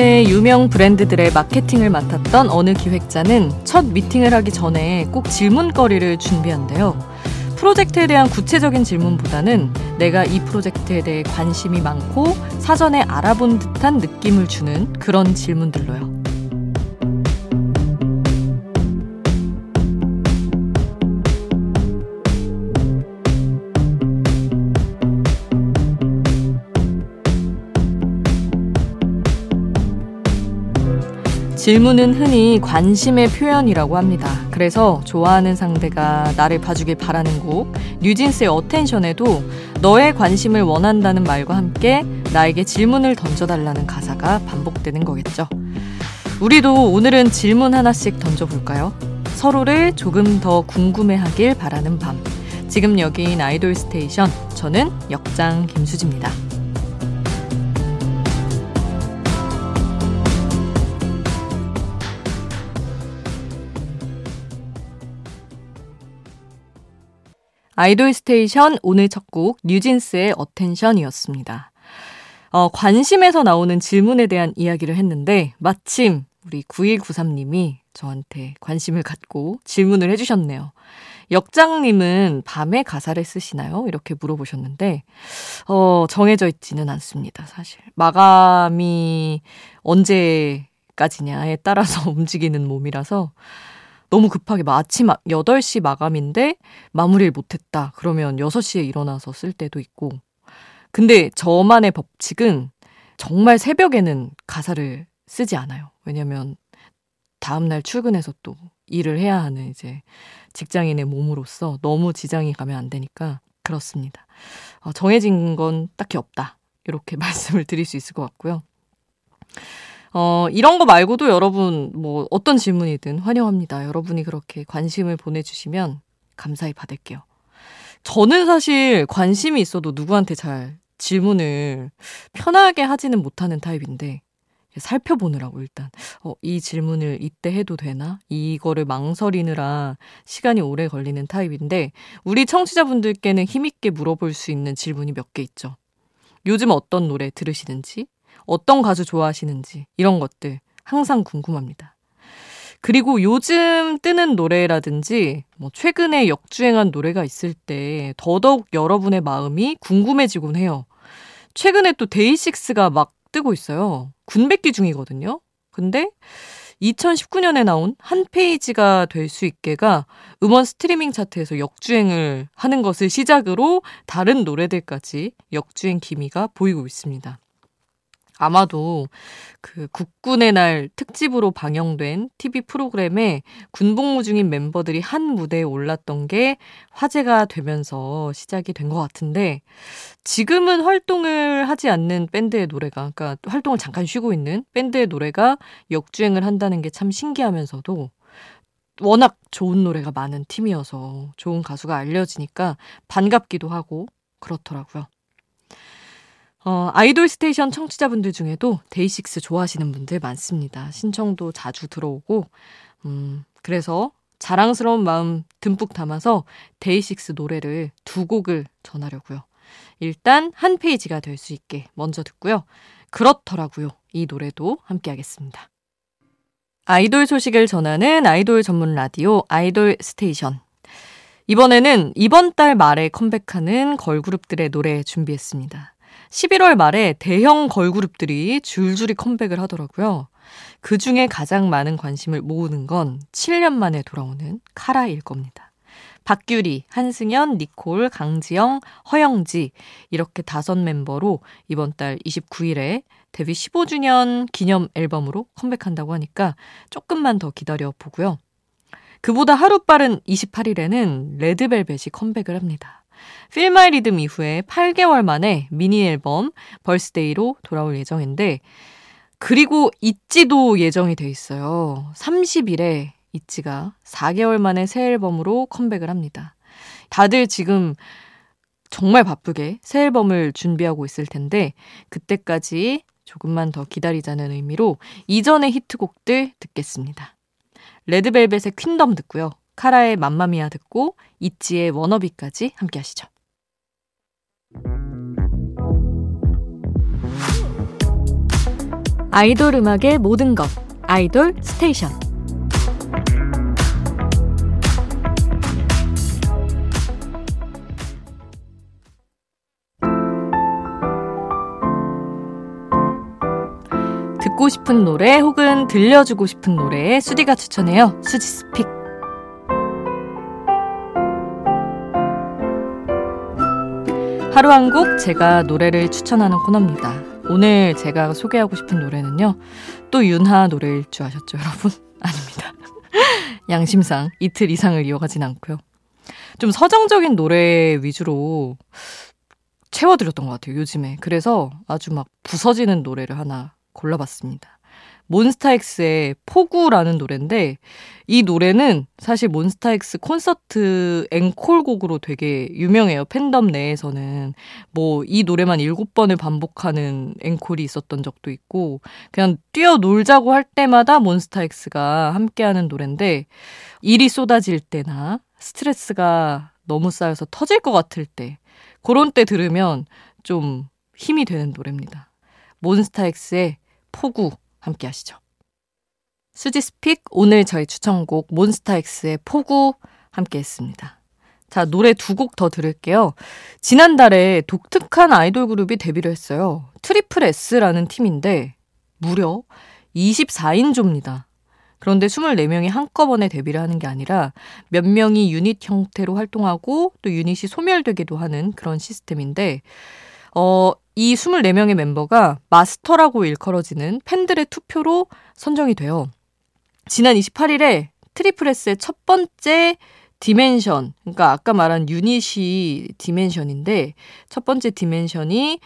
국내 유명 브랜드들의 마케팅을 맡았던 어느 기획자는 첫 미팅을 하기 전에 꼭 질문거리를 준비한대요. 프로젝트에 대한 구체적인 질문보다는 내가 이 프로젝트에 대해 관심이 많고 사전에 알아본 듯한 느낌을 주는 그런 질문들로요. 질문은 흔히 관심의 표현이라고 합니다. 그래서 좋아하는 상대가 나를 봐주길 바라는 곡, 뉴진스의 Attention에도 너의 관심을 원한다는 말과 함께 나에게 질문을 던져달라는 가사가 반복되는 거겠죠. 우리도 오늘은 질문 하나씩 던져볼까요? 서로를 조금 더 궁금해하길 바라는 밤. 지금 여기는 아이돌 스테이션. 저는 역장 김수지입니다. 아이돌 스테이션 오늘 첫 곡 뉴진스의 Attention이었습니다. 어, 관심에서 나오는 질문에 대한 이야기를 했는데 마침 우리 9193님이 저한테 관심을 갖고 질문을 해주셨네요. 역장님은 밤에 가사를 쓰시나요? 이렇게 물어보셨는데, 어, 정해져 있지는 않습니다, 사실. 마감이 언제까지냐에 따라서 움직이는 몸이라서, 너무 급하게 아침 8시 마감인데 마무리를 못했다. 그러면 6시에 일어나서 쓸 때도 있고. 근데 저만의 법칙은 정말 새벽에는 가사를 쓰지 않아요. 왜냐면 다음날 출근해서 또 일을 해야 하는 이제 직장인의 몸으로서 너무 지장이 가면 안 되니까 그렇습니다. 어, 정해진 건 딱히 없다. 이렇게 말씀을 드릴 수 있을 것 같고요. 어, 이런 거 말고도 여러분, 뭐, 어떤 질문이든 환영합니다. 여러분이 그렇게 관심을 보내주시면 감사히 받을게요. 저는 사실 관심이 있어도 누구한테 잘 질문을 편하게 하지는 못하는 타입인데, 살펴보느라고 일단, 어, 이 질문을 이때 해도 되나? 이거를 망설이느라 시간이 오래 걸리는 타입인데, 우리 청취자분들께는 힘있게 물어볼 수 있는 질문이 몇 개 있죠. 요즘 어떤 노래 들으시는지, 어떤 가수 좋아하시는지 이런 것들 항상 궁금합니다. 그리고 요즘 뜨는 노래라든지 뭐 최근에 역주행한 노래가 있을 때 더더욱 여러분의 마음이 궁금해지곤 해요. 최근에 또 데이식스가 막 뜨고 있어요. 군백기 중이거든요. 근데 2019년에 나온 한 페이지가 될 수 있게가 음원 스트리밍 차트에서 역주행을 하는 것을 시작으로 다른 노래들까지 역주행 기미가 보이고 있습니다. 아마도 그 국군의 날 특집으로 방영된 TV 프로그램에 군복무 중인 멤버들이 한 무대에 올랐던 게 화제가 되면서 시작이 된 것 같은데 지금은 활동을 하지 않는 밴드의 노래가 그러니까 활동을 잠깐 쉬고 있는 밴드의 노래가 역주행을 한다는 게 참 신기하면서도 워낙 좋은 노래가 많은 팀이어서 좋은 가수가 알려지니까 반갑기도 하고 그렇더라고요. 어, 아이돌 스테이션 청취자분들 중에도 데이식스 좋아하시는 분들 많습니다. 신청도 자주 들어오고, 음, 그래서 자랑스러운 마음 듬뿍 담아서 데이식스 노래를 두 곡을 전하려고요. 일단 한 페이지가 될 수 있게 먼저 듣고요. 그렇더라고요. 이 노래도 함께 하겠습니다. 아이돌 소식을 전하는 아이돌 전문 라디오 아이돌 스테이션. 이번에는 이번 달 말에 컴백하는 걸그룹들의 노래 준비했습니다. 11월 말에 대형 걸그룹들이 줄줄이 컴백을 하더라고요. 그 중에 가장 많은 관심을 모으는 건 7년 만에 돌아오는 카라일 겁니다. 박규리, 한승연, 니콜, 강지영, 허영지 이렇게 다섯 멤버로 이번 달 29일에 데뷔 15주년 기념 앨범으로 컴백한다고 하니까 조금만 더 기다려 보고요. 그보다 하루 빠른 28일에는 레드벨벳이 컴백을 합니다. Feel My Rhythm 이후에 8개월 만에 미니 앨범 Birthday로 돌아올 예정인데 그리고 ITZY도 예정이 돼 있어요. 30일에 ITZY가 4개월 만에 새 앨범으로 컴백을 합니다. 다들 지금 정말 바쁘게 새 앨범을 준비하고 있을 텐데 그때까지 조금만 더 기다리자는 의미로 이전의 히트곡들 듣겠습니다. 레드벨벳의 Queendom 듣고요. 카라의 Mamma Mia 듣고 ITZY의 Wannabe까지 함께 하시죠. 아이돌 음악의 모든 것 아이돌 스테이션 듣고 싶은 노래 혹은 들려주고 싶은 노래 수디가 추천해요. 수지 스픽. 하루 한 곡 제가 노래를 추천하는 코너입니다. 오늘 제가 소개하고 싶은 노래는요. 또 윤하 노래일 줄 아셨죠, 여러분? 아닙니다. 양심상 이틀 이상을 이어가진 않고요. 좀 서정적인 노래 위주로 채워드렸던 것 같아요, 요즘에. 그래서 아주 막 부서지는 노래를 하나 골라봤습니다. 몬스타엑스의 포구라는 노래인데 이 노래는 사실 몬스타엑스 콘서트 앵콜곡으로 되게 유명해요. 팬덤 내에서는 뭐 이 노래만 일곱 번을 반복하는 앵콜이 있었던 적도 있고 그냥 뛰어 놀자고 할 때마다 몬스타엑스가 함께하는 노래인데 일이 쏟아질 때나 스트레스가 너무 쌓여서 터질 것 같을 때 그런 때 들으면 좀 힘이 되는 노래입니다. 몬스타엑스의 폭우 함께 하시죠. 수지's pick 오늘 저희 추천곡 몬스타엑스의 폭우 함께 했습니다. 자, 노래 두 곡 더 들을게요. 지난달에 독특한 아이돌 그룹이 데뷔를 했어요. 트리플 S라는 팀인데 무려 24인조입니다. 그런데 24명이 한꺼번에 데뷔를 하는 게 아니라 몇 명이 유닛 형태로 활동하고 또 유닛이 소멸되기도 하는 그런 시스템인데 어, 이 24명의 멤버가 마스터라고 일컬어지는 팬들의 투표로 선정이 돼요. 지난 28일에 트리플 S의 첫 번째 dimension, 그러니까 아까 말한 유닛이 dimension인데 첫 번째 dimension이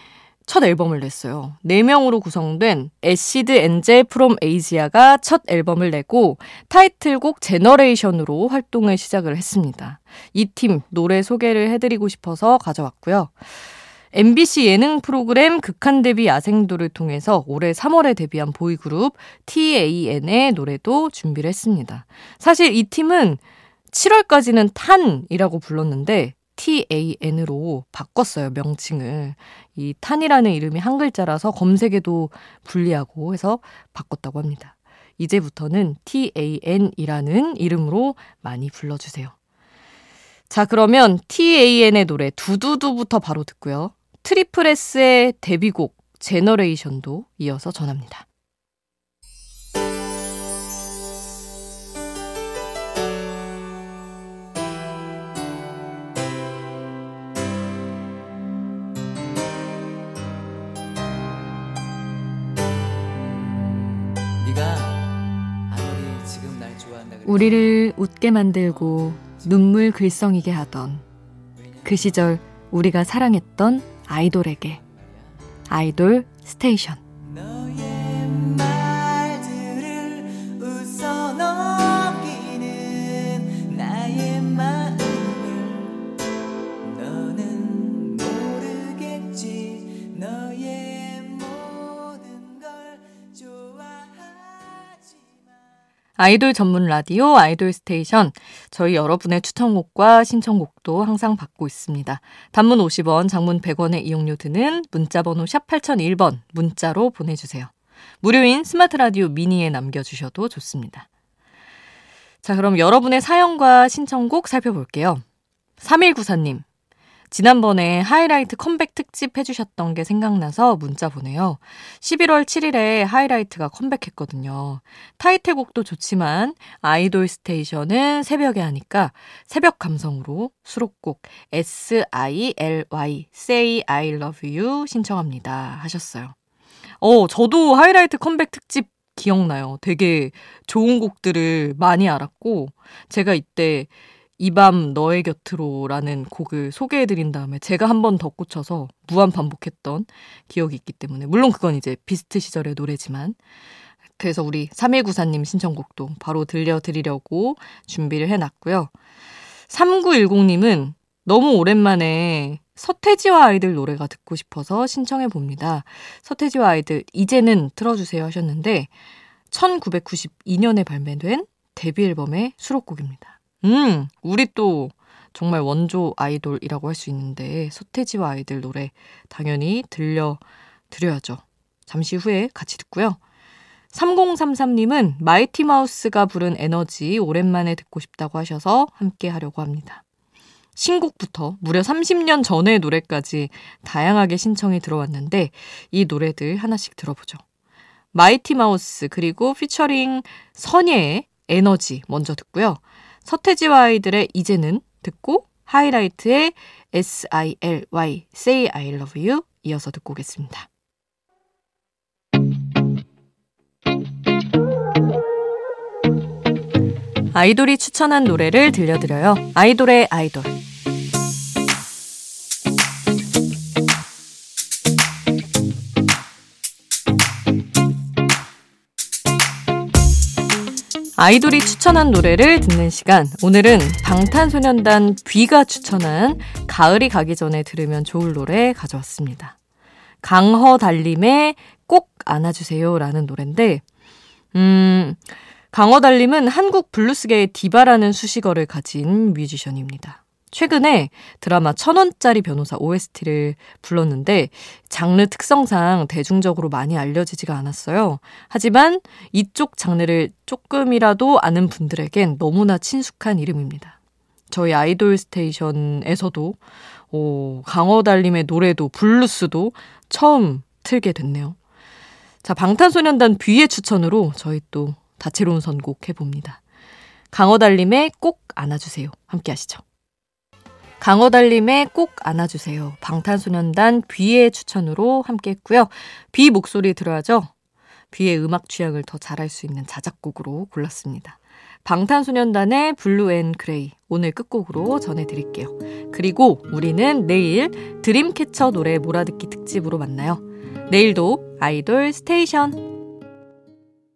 첫 앨범을 냈어요. 4명으로 구성된 Acid Angel from Asia가 첫 앨범을 내고 타이틀곡 Generation으로 활동을 시작을 했습니다. 이 팀 노래 소개를 해드리고 싶어서 가져왔고요. MBC 예능 프로그램 극한 데뷔 야생돌을 통해서 올해 3월에 데뷔한 보이그룹 TAN의 노래도 준비를 했습니다. 사실 이 팀은 7월까지는 탄이라고 불렀는데 TAN으로 바꿨어요, 명칭을. 이 탄이라는 이름이 한 글자라서 검색에도 불리하고 해서 바꿨다고 합니다. 이제부터는 TAN이라는 이름으로 많이 불러주세요. 자, 그러면 TAN의 노래 두두두부터 바로 듣고요. 트리플 S의 데뷔곡 Generation도 이어서 전합니다. 우리를 웃게 만들고 눈물 글썽이게 하던 그 시절 우리가 사랑했던 아이돌에게. 아이돌 스테이션 아이돌 전문 라디오 아이돌 스테이션. 저희 여러분의 추천곡과 신청곡도 항상 받고 있습니다. 단문 50원, 장문 100원의 이용료 드는 문자 번호 샵 8001번 문자로 보내주세요. 무료인 스마트 라디오 미니에 남겨주셔도 좋습니다. 자, 그럼 여러분의 사연과 신청곡 살펴볼게요. 3194님. 지난번에 하이라이트 컴백 특집 해주셨던 게 생각나서 문자 보내요. 11월 7일에 하이라이트가 컴백했거든요. 타이틀곡도 좋지만 아이돌 스테이션은 새벽에 하니까 새벽 감성으로 수록곡 S-I-L-Y Say I Love You 신청합니다 하셨어요. 어, 저도 하이라이트 컴백 특집 기억나요. 되게 좋은 곡들을 많이 알았고 제가 이때 이 밤 너의 곁으로라는 곡을 소개해드린 다음에 제가 한번더 꽂혀서 무한 반복했던 기억이 있기 때문에 물론 그건 이제 비스트 시절의 노래지만 그래서 우리 3194님 신청곡도 바로 들려드리려고 준비를 해놨고요. 3910님은 너무 오랜만에 서태지와 아이들 노래가 듣고 싶어서 신청해 봅니다. 서태지와 아이들 이제는 틀어주세요 하셨는데 1992년에 발매된 데뷔 앨범의 수록곡입니다. 음, 우리 또 정말 원조 아이돌이라고 할 수 있는데 서태지와 아이들 노래 당연히 들려 드려야죠. 잠시 후에 같이 듣고요. 3033님은 마이티 마우스가 부른 에너지 오랜만에 듣고 싶다고 하셔서 함께 하려고 합니다. 신곡부터 무려 30년 전의 노래까지 다양하게 신청이 들어왔는데 이 노래들 하나씩 들어보죠. 마이티 마우스 그리고 피처링 선예의 에너지 먼저 듣고요. 서태지와 아이들의 이제는 듣고 하이라이트의 S-I-L-Y Say I Love You 이어서 듣고 오겠습니다. 아이돌이 추천한 노래를 들려드려요. 아이돌의 아이돌. 아이돌이 추천한 노래를 듣는 시간. 오늘은 방탄소년단 뷔가 추천한 가을이 가기 전에 들으면 좋을 노래 가져왔습니다. 강허 달림의 꼭 안아주세요 라는 노래인데, 음, 강허 달림은 한국 블루스계의 디바라는 수식어를 가진 뮤지션입니다. 최근에 드라마 천원짜리 변호사 OST를 불렀는데 장르 특성상 대중적으로 많이 알려지지가 않았어요. 하지만 이쪽 장르를 조금이라도 아는 분들에겐 너무나 친숙한 이름입니다. 저희 아이돌 스테이션에서도 오, 강어달님의 노래도 블루스도 처음 틀게 됐네요. 자, 방탄소년단 뷔의 추천으로 저희 또 다채로운 선곡 해봅니다. 강어달님의 꼭 안아주세요. 함께 하시죠. 강어달님의 꼭 안아주세요. 방탄소년단 뷔의 추천으로 함께 했고요. 뷔 목소리 들어야죠? 뷔의 음악 취향을 더 잘 알 수 있는 자작곡으로 골랐습니다. 방탄소년단의 Blue and Grey 오늘 끝곡으로 전해드릴게요. 그리고 우리는 내일 드림캐쳐 노래 몰아듣기 특집으로 만나요. 내일도 아이돌 스테이션